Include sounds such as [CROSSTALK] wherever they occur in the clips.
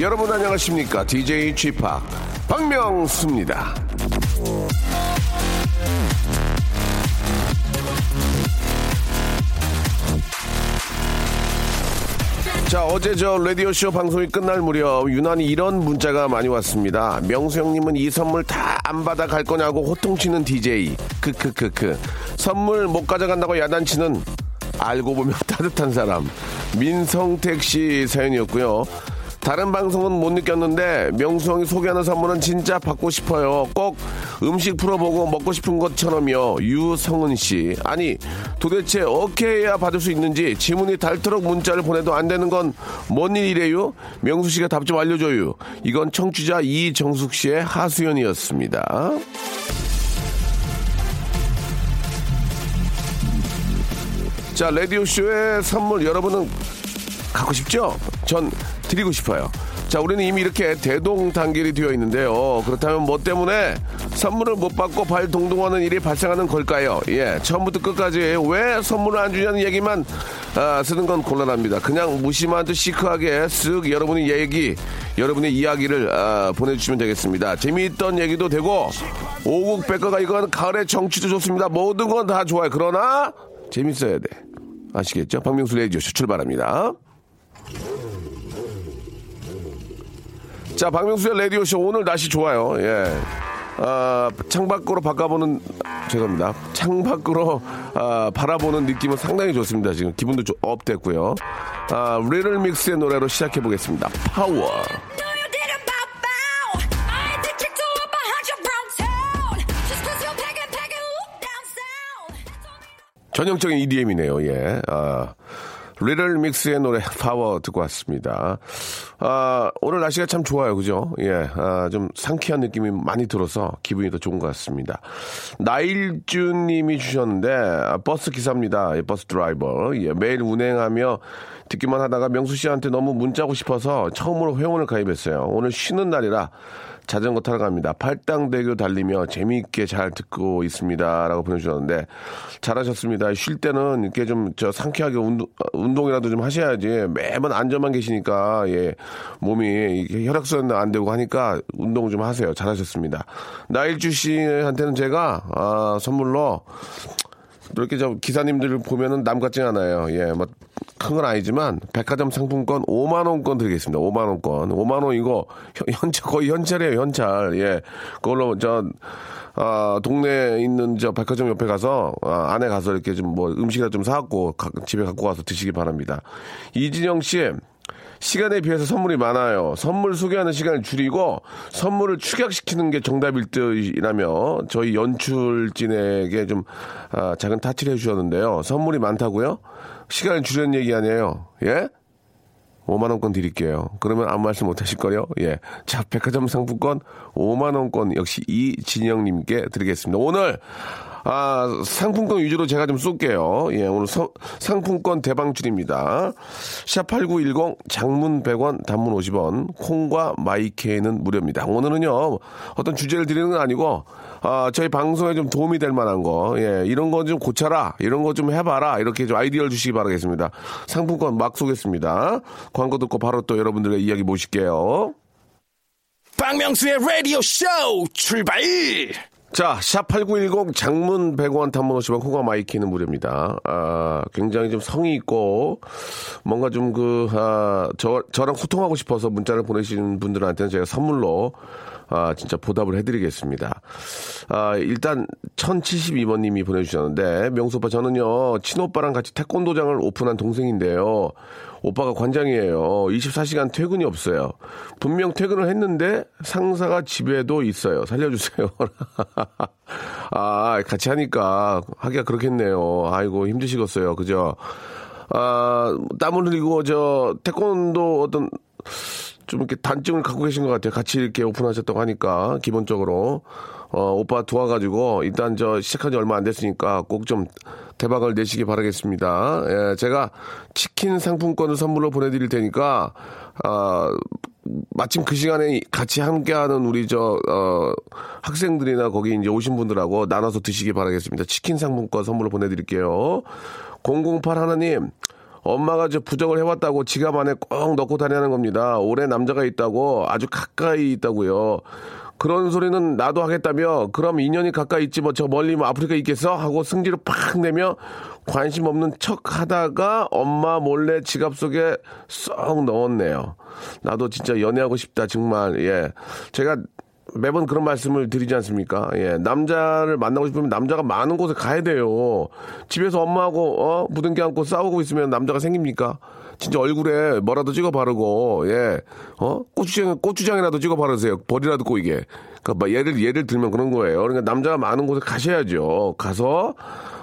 여러분 안녕하십니까? DJ g 파 박명수입니다. 자 어제 저 라디오쇼 방송이 끝날 무렵 유난히 이런 문자가 많이 왔습니다. 명수 형님은 이 선물 다 안 받아 갈 거냐고 호통치는 DJ 크크크크. 선물 못 가져간다고 야단치는 알고 보면 [LAUGHS] 따뜻한 사람. 민성택 씨 사연이었고요. 다른 방송은 못 느꼈는데 명수 형이 소개하는 선물은 진짜 받고 싶어요. 꼭 음식 풀어보고 먹고 싶은 것처럼요. 유성은 씨. 아니 도대체 어떻게 해야 받을 수 있는지 지문이 닳도록 문자를 보내도 안 되는 건 뭔 일이래요? 명수 씨가 답 좀 알려줘요. 이건 청취자 이정숙 씨의 하수연이었습니다. 자, 라디오쇼의 선물 여러분은 갖고 싶죠? 전 드리고 싶어요. 자, 우리는 이미 이렇게 대동단결이 되어 있는데요. 그렇다면 뭐 때문에 선물을 못 받고 발동동하는 일이 발생하는 걸까요? 예, 처음부터 끝까지 왜 선물을 안 주냐는 얘기만 아, 쓰는 건 곤란합니다. 그냥 무심한 듯 시크하게 쓱 여러분의 얘기, 여러분의 이야기를 아, 보내주시면 되겠습니다. 재미있던 얘기도 되고 오국 백과가 이건 가을의 정치도 좋습니다. 모든 건 다 좋아요. 그러나 재밌어야 돼. 아시겠죠? 박명수 라디오쇼 출발합니다. 자, 박명수의 라디오쇼 오늘 날씨 좋아요. 예. 아, 창밖으로 바꿔보는, 죄송합니다. 창밖으로, 아, 바라보는 느낌은 상당히 좋습니다. 지금 기분도 좀 up됐고요. 아, 리틀 믹스의 노래로 시작해보겠습니다. 파워. 전형적인 EDM이네요. 예. 아, 리틀 믹스의 노래 파워 듣고 왔습니다. 아, 오늘 날씨가 참 좋아요. 그죠? 예. 아, 좀 상쾌한 느낌이 많이 들어서 기분이 더 좋은 것 같습니다. 나일준 님이 주셨는데 아, 버스 기사입니다. 예, 버스 드라이버. 예, 매일 운행하며 듣기만 하다가 명수 씨한테 너무 문자하고 싶어서 처음으로 회원을 가입했어요. 오늘 쉬는 날이라 자전거 타러 갑니다. 팔당대교 달리며 재미있게 잘 듣고 있습니다. 라고 보내주셨는데, 잘하셨습니다. 쉴 때는 이렇게 좀, 저, 상쾌하게 운동, 운동이라도 좀 하셔야지. 매번 앉아만 계시니까, 예, 몸이 이게 혈액순환도 안 되고 하니까 운동 좀 하세요. 잘하셨습니다. 나일주 씨한테는 제가, 아, 선물로, 이렇게 저 기사님들을 보면은 남 같지 않아요. 예, 뭐, 큰 건 아니지만, 백화점 상품권 5만 원권 드리겠습니다. 5만 원권. 5만 원 이거, 현, 현찰, 거의 현찰이에요, 현찰. 예. 그걸로 저, 아, 동네에 있는 저 백화점 옆에 가서, 아, 안에 가서 이렇게 좀 뭐 음식이나 좀 사갖고, 가- 집에 갖고 가서 드시기 바랍니다. 이진영 씨, 시간에 비해서 선물이 많아요. 선물 소개하는 시간을 줄이고 선물을 축약시키는 게 정답일 듯이라며 저희 연출진에게 좀 아, 작은 타치를 해주셨는데요. 선물이 많다고요? 시간을 줄이는 얘기 아니에요. 예? 5만원권 드릴게요. 그러면 아무 말씀 못 하실 거요? 예. 자, 백화점 상품권 5만원권 역시 이진영님께 드리겠습니다. 오늘, 아, 상품권 위주로 제가 좀 쏠게요. 예, 오늘 서- 상품권 대방출입니다. 샵8910 장문 100원, 단문 50원, 콩과 마이케이는 무료입니다. 오늘은요, 어떤 주제를 드리는 건 아니고, 아, 저희 방송에 좀 도움이 될 만한 거, 예, 이런 거 좀 고쳐라, 이런 거 좀 해봐라, 이렇게 좀 아이디어를 주시기 바라겠습니다. 상품권 막 쏘겠습니다. 광고 듣고 바로 또 여러분들의 이야기 모실게요. 박명수의 라디오 쇼 출발! 자, 샵8910 장문 100원 단문 50원 콩과 마이K는 무료입니다. 아, 굉장히 좀 성의 있고 뭔가 좀 그, 아, 저, 저랑 소통하고 싶어서 문자를 보내시는 분들한테는 제가 선물로 아, 진짜 보답을 해드리겠습니다. 아, 일단 1072번님이 보내주셨는데 명수 오빠 저는요 친오빠랑 같이 태권도장을 오픈한 동생인데요. 오빠가 관장이에요. 24시간 퇴근이 없어요. 분명 퇴근을 했는데 상사가 집에도 있어요. 살려주세요. [LAUGHS] 아, 같이 하니까 하기가 그렇겠네요. 아이고 힘드시겠어요. 그죠? 아, 땀을 흘리고 저 태권도 어떤 좀 이렇게 단증을 갖고 계신 것 같아요. 같이 이렇게 오픈하셨다고 하니까 기본적으로 어, 오빠 도와가지고 일단 저 시작한 지 얼마 안 됐으니까 꼭 좀 대박을 내시기 바라겠습니다. 예, 제가 치킨 상품권을 선물로 보내드릴 테니까 아, 마침 그 시간에 같이 함께하는 우리 저 어, 학생들이나 거기 이제 오신 분들하고 나눠서 드시기 바라겠습니다. 치킨 상품권 선물로 보내드릴게요. 008 하나님. 엄마가 저 부적을 해왔다고 지갑 안에 꼭 넣고 다니는 겁니다. 올해 남자가 있다고 아주 가까이 있다고요. 그런 소리는 나도 하겠다며 그럼 인연이 가까이 있지 뭐 저 멀리 뭐 아프리카 있겠어 하고 승질을 팍 내며 관심 없는 척 하다가 엄마 몰래 지갑 속에 쏙 넣었네요. 나도 진짜 연애하고 싶다 정말 예 제가 매번 그런 말씀을 드리지 않습니까? 예, 남자를 만나고 싶으면 남자가 많은 곳에 가야 돼요. 집에서 엄마하고 어 부둥켜 안고 싸우고 있으면 남자가 생깁니까? 진짜 얼굴에 뭐라도 찍어 바르고 예, 어 고추장 고추장이라도 찍어 바르세요. 벌이라도 꼬이게. 그러니까 예를 예를 들면 그런 거예요. 그러니까 남자가 많은 곳에 가셔야죠. 가서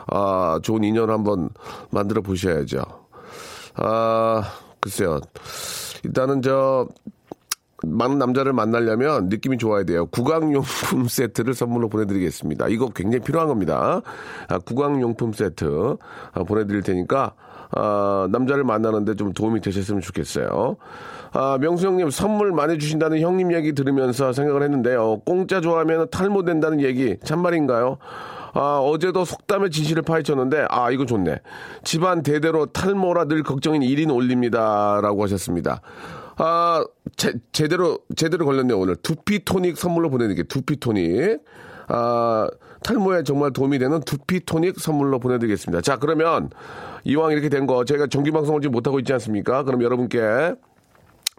아 좋은 인연을 한번 만들어 보셔야죠. 아 글쎄요. 일단은 저 많은 남자를 만나려면 느낌이 좋아야 돼요. 구강용품 [LAUGHS] 세트를 선물로 보내드리겠습니다. 이거 굉장히 필요한 겁니다. 아, 구강용품 세트 아, 보내드릴 테니까 아, 남자를 만나는데 좀 도움이 되셨으면 좋겠어요. 아, 명수 형님 선물 많이 주신다는 형님 얘기 들으면서 생각을 했는데요. 공짜 좋아하면 탈모된다는 얘기 참말인가요? 아, 어제도 속담의 진실을 파헤쳤는데, 아, 이거 좋네. 집안 대대로 탈모라 늘 걱정인 1인 올립니다 라고 하셨습니다. 아, 제, 제대로, 제대로 걸렸네요, 오늘. 두피 토닉 선물로 보내드릴게요. 두피 토닉. 아, 탈모에 정말 도움이 되는 두피 토닉 선물로 보내드리겠습니다. 자, 그러면 이왕 이렇게 된 거, 저희가 정기방송을 지금 못하고 있지 않습니까? 그럼 여러분께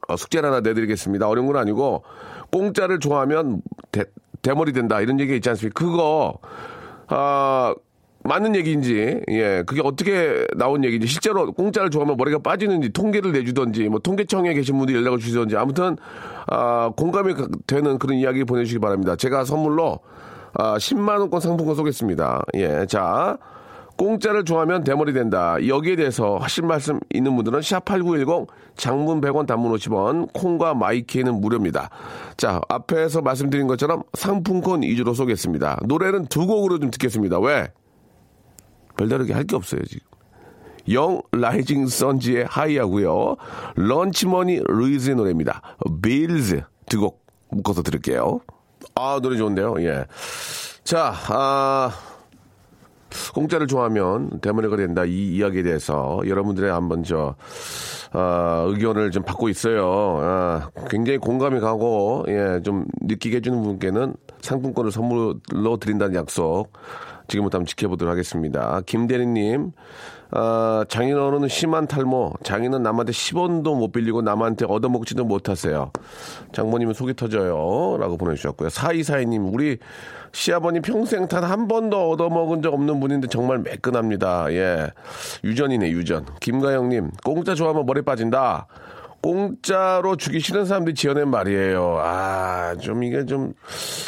어, 숙제를 하나 내드리겠습니다. 어려운 건 아니고, 공짜를 좋아하면 대, 대머리 된다. 이런 얘기 있지 않습니까? 그거, 아, 맞는 얘기인지, 예, 그게 어떻게 나온 얘기인지, 실제로 공짜를 좋아하면 머리가 빠지는지, 통계를 내주던지, 뭐, 통계청에 계신 분들이 연락을 주시던지, 아무튼, 아, 공감이 가- 되는 그런 이야기 보내주시기 바랍니다. 제가 선물로, 아, 10만원권 상품권 쏘겠습니다. 예, 자, 공짜를 좋아하면 대머리 된다. 여기에 대해서 하실 말씀 있는 분들은 샵8910 장문 100원 단문 50원 콩과 마이K는 무료입니다. 자, 앞에서 말씀드린 것처럼 상품권 위주로 쏘겠습니다. 노래는 두 곡으로 좀 듣겠습니다. 왜? 별다르게 할 게 없어요, 지금. Young Rising Sons의 High하고요. LunchMoney Lewis의 노래입니다. Bills 두 곡 묶어서 들을게요. 아, 노래 좋은데요. 예. 자, 아 공짜를 좋아하면 대머리가 된다 이 이야기에 대해서 여러분들의 한번 저 아, 의견을 좀 받고 있어요. 아, 굉장히 공감이 가고 예, 좀 느끼게 해주는 분께는 상품권을 선물로 드린다는 약속 지금부터 한번 지켜보도록 하겠습니다. 김대리님, 아, 장인어른은 심한 탈모, 장인은 남한테 10원도 못 빌리고 남한테 얻어먹지도 못하세요. 장모님은 속이 터져요. 라고 보내주셨고요. 사이사이님, 우리 시아버님 평생 단 한 번도 얻어먹은 적 없는 분인데 정말 매끈합니다. 예. 유전이네, 유전. 김가영님, 공짜 좋아하면 머리 빠진다. 공짜로 주기 싫은 사람들이 지어낸 말이에요. 아, 좀 이게 좀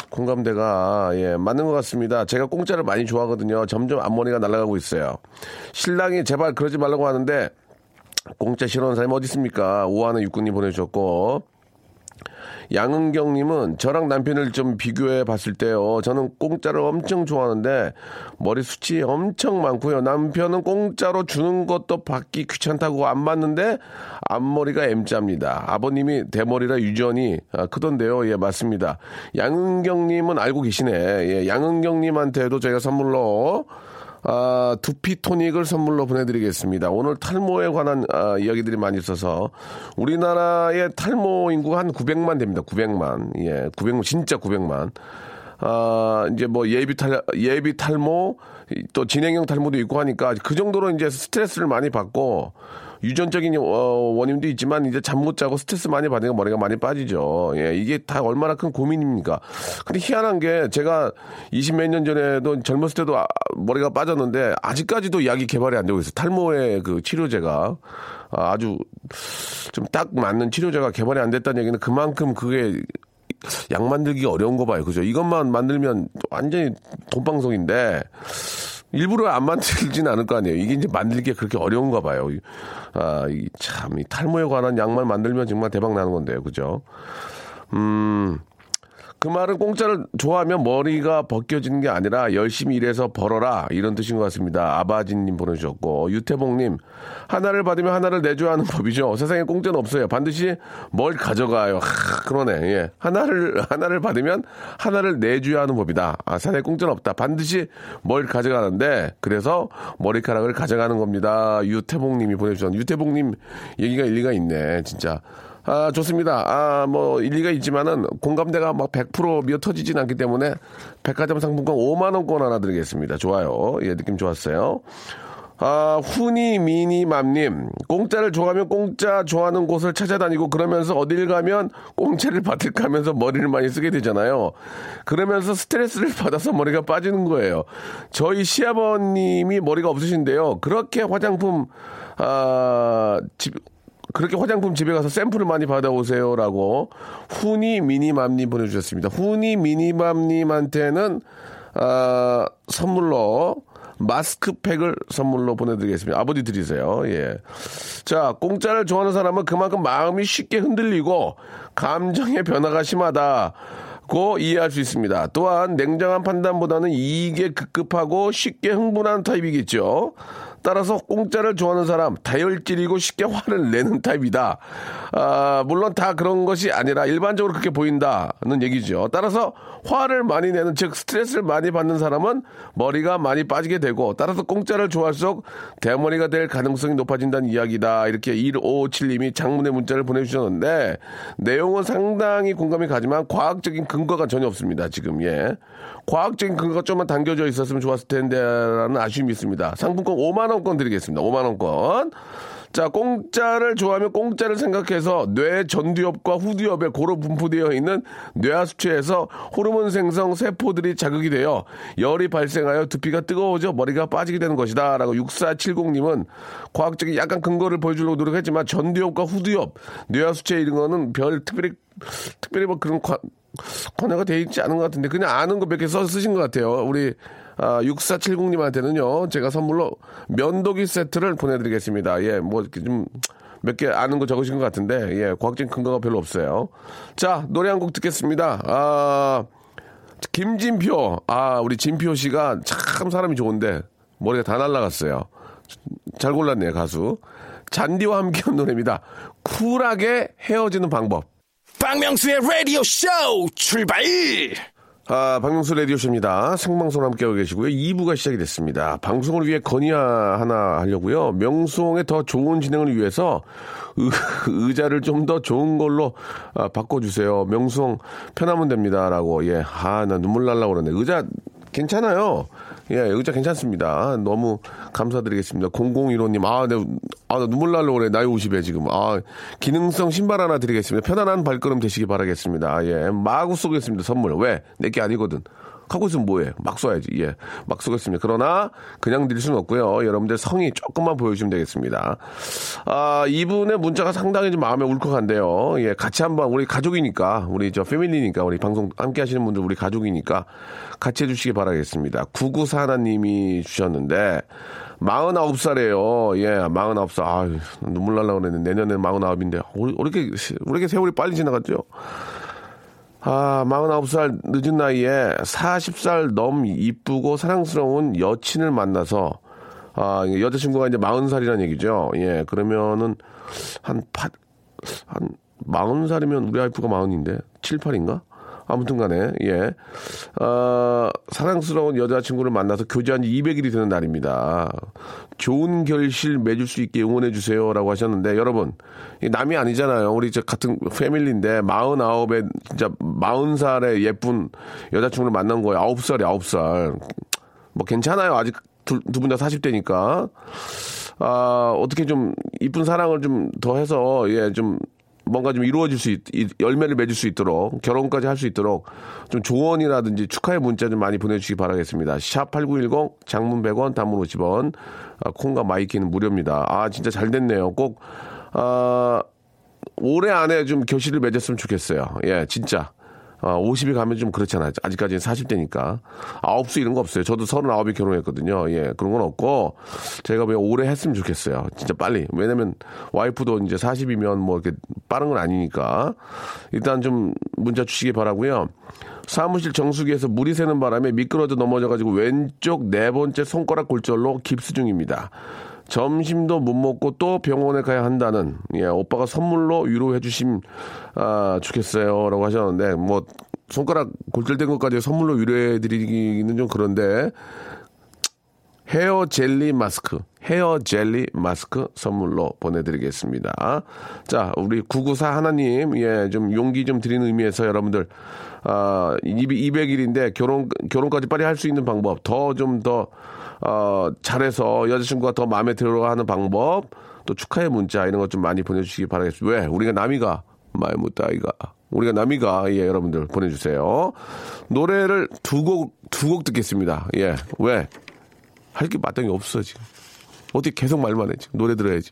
공감대가, 예, 맞는 것 같습니다. 제가 공짜를 많이 좋아하거든요. 점점 앞머리가 날아가고 있어요. 신랑이 제발 그러지 말라고 하는데, 공짜 싫어하는 사람이 어디 있습니까? 오하는 육군이 보내주셨고, 양은경님은 저랑 남편을 좀 비교해 봤을 때요. 저는 공짜를 엄청 좋아하는데 머리 숱이 엄청 많고요. 남편은 공짜로 주는 것도 받기 귀찮다고 안 받는데 앞머리가 M자입니다. 아버님이 대머리라 유전이 아, 크던데요. 예, 맞습니다. 양은경님은 알고 계시네. 예, 양은경님한테도 저희가 선물로 아, 두피 토닉을 선물로 보내드리겠습니다. 오늘 탈모에 관한 아, 이야기들이 많이 있어서 우리나라의 탈모 인구가 한 900만 됩니다. 900만. 예, 900만 진짜 900만. 아, 이제 뭐 예비 탈 예비 탈모 또 진행형 탈모도 있고 하니까 그 정도로 이제 스트레스를 많이 받고 유전적인 어, 원인도 있지만 이제 잠 못 자고 스트레스 많이 받으니까 머리가 많이 빠지죠. 예, 이게 다 얼마나 큰 고민입니까? 근데 희한한 게 제가 20 몇 년 전에도 젊었을 때도 아, 머리가 빠졌는데 아직까지도 약이 개발이 안 되고 있어요. 탈모의 그 치료제가 아, 아주 좀 딱 맞는 치료제가 개발이 안 됐다는 얘기는 그만큼 그게 약 만들기 어려운 거 봐요. 그죠? 이것만 만들면 완전히 돈방송인데 일부러 안 만들진 않을 거 아니에요. 이게 이제 만들기 그렇게 어려운가 봐요. 이- 아, 이 참, 이 탈모에 관한 양말 만들면 정말 대박 나는 건데요. 그죠? 음, 그 말은 공짜를 좋아하면 머리가 벗겨지는 게 아니라 열심히 일해서 벌어라 이런 뜻인 것 같습니다. 아바진님 보내주셨고 유태봉님 하나를 받으면 하나를 내줘야 하는 법이죠. 세상에 공짜는 없어요. 반드시 뭘 가져가요. 하, 그러네. 예. 하나를 하나를 받으면 하나를 내줘야 하는 법이다. 아, 세상에 공짜는 없다. 반드시 뭘 가져가는데 그래서 머리카락을 가져가는 겁니다. 유태봉님이 보내주셨. 유태봉님 얘기가 일리가 있네. 진짜. 아, 좋습니다. 아, 뭐, 일리가 있지만은 공감대가 막 100% 미어 터지진 않기 때문에 백화점 상품권 5만원권 하나 드리겠습니다. 좋아요. 예, 느낌 좋았어요. 아, 후니 미니맘님, 공짜를 좋아하면 공짜 좋아하는 곳을 찾아다니고 그러면서 어딜 가면 공짜를 받을까 하면서 머리를 많이 쓰게 되잖아요. 그러면서 스트레스를 [LAUGHS] 받아서 머리가 빠지는 거예요. 저희 시아버님이 머리가 없으신데요. 그렇게 화장품, 아, 집, 그렇게 화장품 집에 가서 샘플을 많이 받아오세요라고 후니 미니맘님 보내주셨습니다. 후니 미니맘님한테는 아, 선물로 마스크팩을 선물로 보내드리겠습니다. 아버지 드리세요. 예. 자, 공짜를 좋아하는 사람은 그만큼 마음이 쉽게 흔들리고 감정의 변화가 심하다. 고 이해할 수 있습니다. 또한 냉정한 판단보다는 이익에 급급하고 쉽게 흥분하는 타입이겠죠. 따라서 공짜를 좋아하는 사람 다혈질이고 쉽게 화를 내는 타입이다. 아, 물론 다 그런 것이 아니라 일반적으로 그렇게 보인다는 얘기죠. 따라서 화를 많이 내는 즉 스트레스를 많이 받는 사람은 머리가 많이 빠지게 되고 따라서 공짜를 좋아할수록 대머리가 될 가능성이 높아진다는 이야기다. 이렇게 1557님이 장문의 문자를 보내주셨는데 내용은 상당히 공감이 가지만 과학적인 근거가 전혀 없습니다. 지금 예. 과학적인 근거가 좀만 담겨져 있었으면 좋았을 텐데라는 아쉬움이 있습니다. 상품권 5만 원권 드리겠습니다. 5만 원권. 자, 공짜를 좋아하면 공짜를 생각해서 뇌 전두엽과 후두엽에 고루 분포되어 있는 뇌하수체에서 호르몬 생성 세포들이 자극이 되어 열이 발생하여 두피가 뜨거워져 머리가 빠지게 되는 것이다. 라고 6470님은 과학적인 약간 근거를 보여주려고 노력했지만 전두엽과 후두엽, 뇌하수체 이런 거는 별 특별히, 특별히 뭐 그런 과, 권해가 돼 있지 않은 것 같은데 그냥 아는 거 몇 개 써 쓰신 것 같아요. 우리 아, 6470님한테는요 제가 선물로 면도기 세트를 보내드리겠습니다. 예, 뭐 이렇게 좀 몇 개 아는 거 적으신 것 같은데 예, 과학적인 근거가 별로 없어요. 자 노래 한 곡 듣겠습니다. 아 김진표 아 우리 진표 씨가 참 사람이 좋은데 머리가 다 날라갔어요. 잘 골랐네요 가수. 잔디와 함께한 노래입니다. 쿨하게 헤어지는 방법. 박명수의 라디오 쇼 출발! 아, 박명수 라디오쇼입니다. 생방송 함께하고 계시고요. 2부가 시작이 됐습니다. 방송을 위해 건의야 하나 하려고요. 명송의 더 좋은 진행을 위해서 의, 자를 좀 더 좋은 걸로 아, 바꿔주세요. 명송 편하면 됩니다 라고. 예, 아, 나 눈물 날라 그러네. 의자 괜찮아요. 예, 의자 괜찮습니다. 너무 감사드리겠습니다. 0015님, 아, 내, 아, 나 눈물 날라 그래. 나이 50에 지금. 아, 기능성 신발 하나 드리겠습니다. 편안한 발걸음 되시기 바라겠습니다. 예, 마구 쏘겠습니다. 선물. 왜? 내게 아니거든. 하고 있으면 뭐해? 막 쏴야지. 예. 막 쏘겠습니다. 그러나 그냥 드릴 수는 없고요. 여러분들 성의 조금만 보여주시면 되겠습니다. 아, 이분의 문자가 상당히 좀 마음에 울컥한데요. 예. 같이 한번 우리 가족이니까, 우리 저 패밀리니까, 우리 방송 함께 하시는 분들 우리 가족이니까 같이 해주시기 바라겠습니다. 9941님이 주셨는데, 49살이에요. 예, 49살. 아유, 눈물 날라 그랬는데, 내년에 49인데, 왜 이렇게, 왜 이렇게 세월이 빨리 지나갔죠? 아, 49살 늦은 나이에 40살 넘 이쁘고 사랑스러운 여친을 만나서, 아, 여자친구가 이제 40살이라는 얘기죠. 예, 그러면은, 한, 파, 한, 40살이면 우리 와이프가 40인데, 7, 8인가? 아무튼 간에, 예. 어, 사랑스러운 여자친구를 만나서 교제한 지 200일이 되는 날입니다. 좋은 결실 맺을 수 있게 응원해주세요. 라고 하셨는데, 여러분, 이 남이 아니잖아요. 우리 저 같은 패밀리인데, 49에, 진짜 40살의 예쁜 여자친구를 만난 거예요. 9살이 9살. 뭐 괜찮아요. 아직 두분 다 40대니까. 아, 어떻게 좀 이쁜 사랑을 좀 더 해서, 예, 좀 뭔가 좀 이루어질 수 있, 이- 열매를 맺을 수 있도록 결혼까지 할 수 있도록 좀 조언이라든지 축하의 문자 좀 많이 보내주시기 바라겠습니다. 샵 8910 장문 100원 단문 50원 아, 콩과 마이K는 무료입니다. 아 진짜 잘 됐네요. 꼭 아, 올해 안에 좀 결실을 맺었으면 좋겠어요. 예 진짜 아, 50이 가면 좀 그렇잖아요. 아직까지는 40대니까. 아홉 수 이런 거 없어요. 저도 39이 결혼했거든요. 예, 그런 건 없고, 제가 왜 오래 했으면 좋겠어요. 진짜 빨리. 왜냐면, 와이프도 이제 40이면 뭐 이렇게 빠른 건 아니니까. 일단 좀 문자 주시기 바라고요 사무실 정수기에서 물이 새는 바람에 미끄러져 넘어져가지고 왼쪽 네 번째 손가락 골절로 깁스 중입니다. 점심도 못 먹고 또 병원에 가야 한다는 예 오빠가 선물로 위로해 주심 아 좋겠어요라고 하셨는데 뭐 손가락 골절된 것까지 선물로 위로해 드리기는 좀 그런데 헤어 젤리 마스크, 헤어 젤리 마스크 선물로 보내드리겠습니다. 자, 우리 994 하나님, 예, 좀 용기 좀 드리는 의미에서 여러분들, 아, 200일인데 결혼, 결혼까지 빨리 할 수 있는 방법, 더 좀 더, 어, 잘해서 여자친구가 더 마음에 들어 하는 방법, 또 축하의 문자 이런 것 좀 많이 보내주시기 바라겠습니다. 왜? 우리가 남이가, 말 못다이가. 우리가 남이가, 예, 여러분들 보내주세요. 노래를 두 곡, 두 곡 듣겠습니다. 예, 왜? 할 게 마땅히 없어 지금. 어떻게 계속 말만 해 지금 노래 들어야지.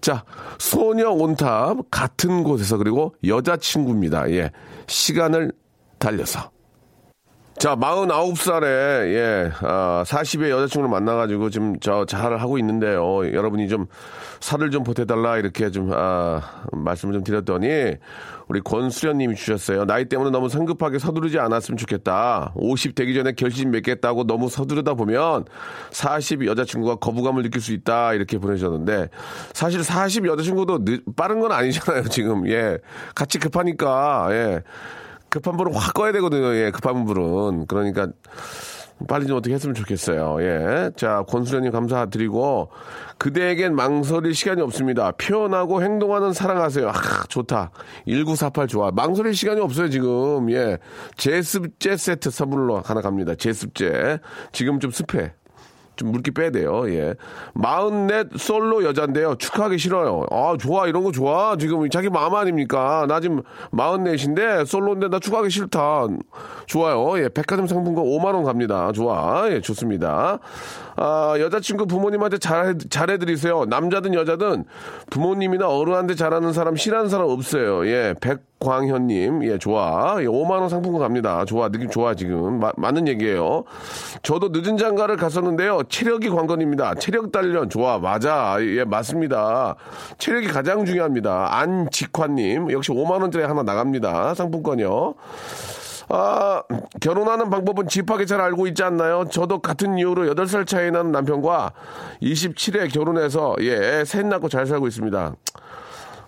자, 소녀 온탑 같은 곳에서 그리고 여자친구입니다. 예, 시간을 달려서. 자, 49살에, 예, 아, 40의 여자친구를 만나가지고 지금 저 잘 하고 있는데요. 여러분이 좀 살을 좀 보태달라 이렇게 좀, 아, 말씀을 좀 드렸더니 우리 권수련 님이 주셨어요. 나이 때문에 너무 성급하게 서두르지 않았으면 좋겠다. 50 되기 전에 결심 맺겠다고 너무 서두르다 보면 40 여자친구가 거부감을 느낄 수 있다. 이렇게 보내주셨는데 사실 40 여자친구도 늦, 빠른 건 아니잖아요. 지금, 예. 같이 급하니까, 예. 급한 불은 확 꺼야 되거든요. 예, 급한 불은. 그러니까 빨리 좀 어떻게 했으면 좋겠어요. 예. 자, 권수련님 감사드리고 그대에겐 망설일 시간이 없습니다. 표현하고 행동하는 사랑하세요. 아, 좋다. 1948 좋아. 망설일 시간이 없어요, 지금. 예. 제습제 세트 선물로 하나 갑니다. 제습제. 지금 좀 습해. 좀 물기 빼야 돼요. 예. 마흔넷 솔로 여잔데요. 축하하기 싫어요. 아, 좋아. 이런 거 좋아. 지금 자기 마음 아닙니까? 나 지금 마흔넷인데 솔로인데 나 축하하기 싫다. 좋아요. 예. 백화점 상품권 5만원 갑니다. 좋아. 예, 좋습니다. 아, 여자친구 부모님한테 잘, 잘해드리세요. 남자든 여자든 부모님이나 어른한테 잘하는 사람 싫어하는 사람 없어요. 예. 백광현님. 예, 좋아. 예, 5만원 상품권 갑니다. 좋아. 느낌 좋아, 지금. 마- 맞는 얘기예요. 저도 늦은 장가를 갔었는데요. 체력이 관건입니다. 체력 단련. 좋아. 맞아. 예, 맞습니다. 체력이 가장 중요합니다. 안직환님. 역시 5만원짜리 하나 나갑니다. 상품권이요. 아, 결혼하는 방법은 집하게 잘 알고 있지 않나요? 저도 같은 이유로 8살 차이 나는 남편과 27에 결혼해서, 예, 셋 낳고 잘 살고 있습니다.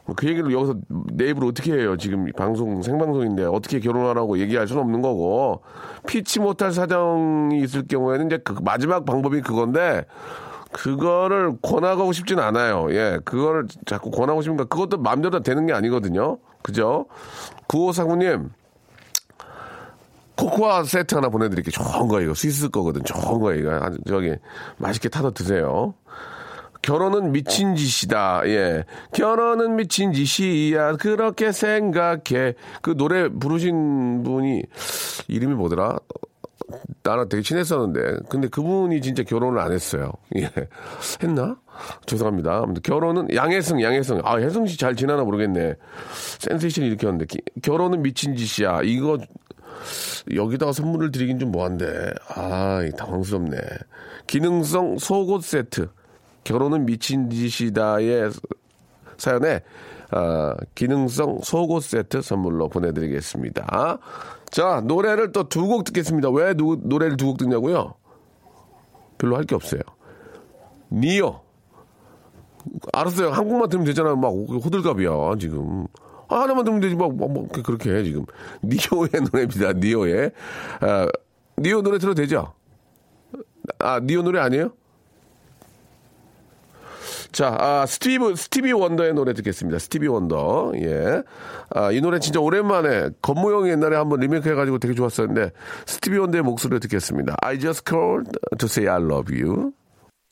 뭐그 얘기를 여기서 내 입으로 어떻게 해요? 지금 방송, 생방송인데 어떻게 결혼하라고 얘기할 수는 없는 거고, 피치 못할 사정이 있을 경우에는 이제 그 마지막 방법이 그건데, 그거를 권하고 싶진 않아요. 예, 그거를 자꾸 권하고 싶으니까 그것도 마음대로 되는 게 아니거든요. 그죠? 구호사구님, 코코아 세트 하나 보내드릴게요. 좋은 거 이거 스위스 거거든. 좋은 거 이거 아주 저기 맛있게 타서 드세요. 결혼은 미친 짓이다. 예. 결혼은 미친 짓이야. 그렇게 생각해. 그 노래 부르신 분이 이름이 뭐더라? 나랑 되게 친했었는데. 근데 그분이 진짜 결혼을 안 했어요. 예. 했나? 죄송합니다. 아무튼 결혼은 양혜승, 양혜승. 아, 혜승 씨 잘 지나나 모르겠네. 센세이션 일으켰는데. 기- 결혼은 미친 짓이야. 이거 여기다가 선물을 드리긴 좀 뭐한데. 아, 이 당황스럽네. 기능성 속옷 세트. 결혼은 미친 짓이다의 사연에 아, 기능성 속옷 세트 선물로 보내드리겠습니다. 자, 노래를 또 두 곡 듣겠습니다. 왜 누, 노래를 두 곡 듣냐고요? 별로 할 게 없어요. 니어. 알았어요. 한 곡만 들으면 되잖아요. 막 호들갑이야, 지금. 아, 하나만 들으면 되지. 막, 막, 막 그렇게 해, 지금. 니요의 노래입니다. 니요의. 아, 니요 노래 들어도 되죠? 아, 니요 노래 아니에요? 자, 아, 스티브, 스티비 원더의 노래 듣겠습니다. 스티비 원더. 예. 아, 이 노래 진짜 오랜만에, 건모형이 옛날에 한번 리메이크 해가지고 되게 좋았었는데, 스티비 원더의 목소리를 듣겠습니다. I just called to say I love you.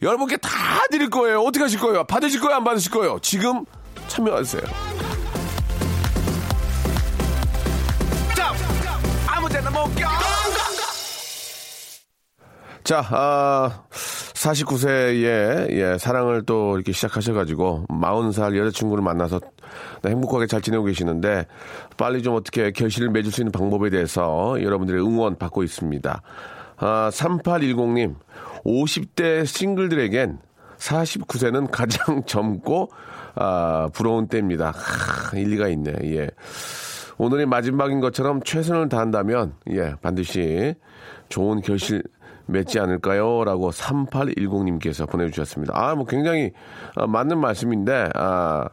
여러분께 다 드릴 거예요. 어떻게 하실 거예요? 받으실 거예요? 안 받으실 거예요? 지금 참여하세요. 자, 아, 49세에, 예, 사랑을 또 이렇게 시작하셔가지고, 40살 여자친구를 만나서 행복하게 잘 지내고 계시는데, 빨리 좀 어떻게 결실을 맺을 수 있는 방법에 대해서 여러분들의 응원 받고 있습니다. 아, 3810님, 50대 싱글들에겐 49세는 가장 [LAUGHS] 젊고, 아, 부러운 때입니다. 하, 일리가 있네, 예. 오늘이 마지막인 것처럼 최선을 다한다면, 예, 반드시 좋은 결실 맺지 않을까요? 라고 3810님께서 보내주셨습니다. 아, 뭐 굉장히 아, 맞는 말씀인데, 아,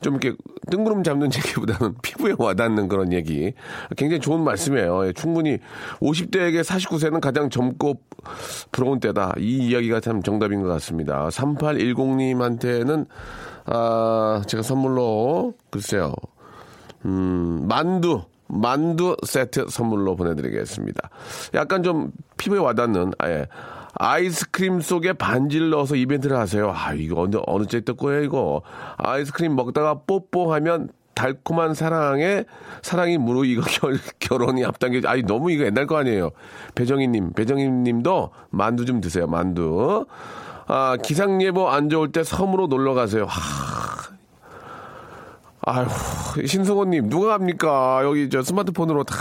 좀 이렇게 뜬구름 잡는 [LAUGHS] 얘기보다는 피부에 와닿는 그런 얘기. 굉장히 좋은 말씀이에요. 예, 충분히 50대에게 49세는 가장 젊고 부러운 때다. 이 이야기가 참 정답인 것 같습니다. 3810님한테는, 아, 제가 선물로, 글쎄요. 음, 만두, 만두 세트 선물로 보내드리겠습니다. 약간 좀 피부에 와닿는, 예. 아이스크림 속에 반지를 넣어서 이벤트를 하세요. 아, 이거 어느, 어느 째뜰 거예요, 이거. 아이스크림 먹다가 뽀뽀하면 달콤한 사랑에, 사랑이 무르 이거 [LAUGHS] 결, 결혼이 앞당겨, 아니, 너무 이거 옛날 거 아니에요. 배정희님, 배정희님도 만두 좀 드세요, 만두. 아, 기상예보 안 좋을 때 섬으로 놀러 가세요. 하, 아휴, 신승호님, 누가 합니까? 여기 저 스마트폰으로 다,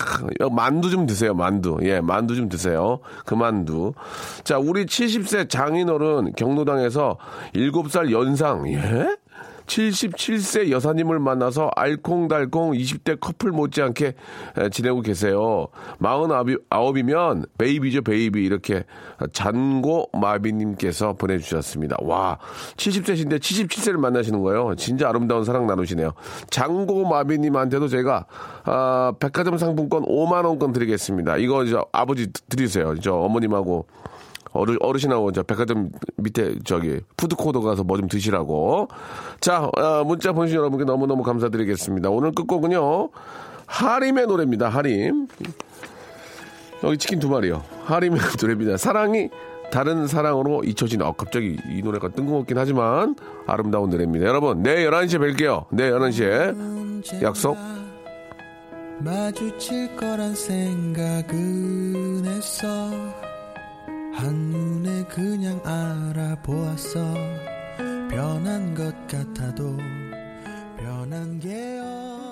만두 좀 드세요, 만두. 예, 만두 좀 드세요. 그 만두. 자, 우리 70세 장인어른 경로당에서 7살 연상, 예? 77세 여사님을 만나서 알콩달콩 20대 커플 못지않게 에, 지내고 계세요. 49이면 baby죠, baby. 이렇게 잔고 마비님께서 보내주셨습니다. 와, 70세신데 77세를 만나시는 거예요. 진짜 아름다운 사랑 나누시네요. 장고 마비님한테도 제가 아, 백화점 상품권 5만원권 드리겠습니다. 이거 저 아버지 드리세요. 저 어머님하고 어르, 어르신하고 저 백화점 밑에 저기 푸드코트 가서 뭐 좀 드시라고. 자, 어, 문자 보내주신 여러분께 너무너무 감사드리겠습니다. 오늘 끝곡은요. 하림의 노래입니다. 하림. 여기 치킨 두 마리요. 하림의 [LAUGHS] 노래입니다. 사랑이 다른 사랑으로 잊혀진, 어, 갑자기 이 노래가 뜬금없긴 하지만 아름다운 노래입니다. 여러분, 내일 11시에 뵐게요. 내일 11시에. 약속. 마주칠 거란 생각은 했어 한눈에 그냥 알아보았어 변한 것 같아도 변한 게 없.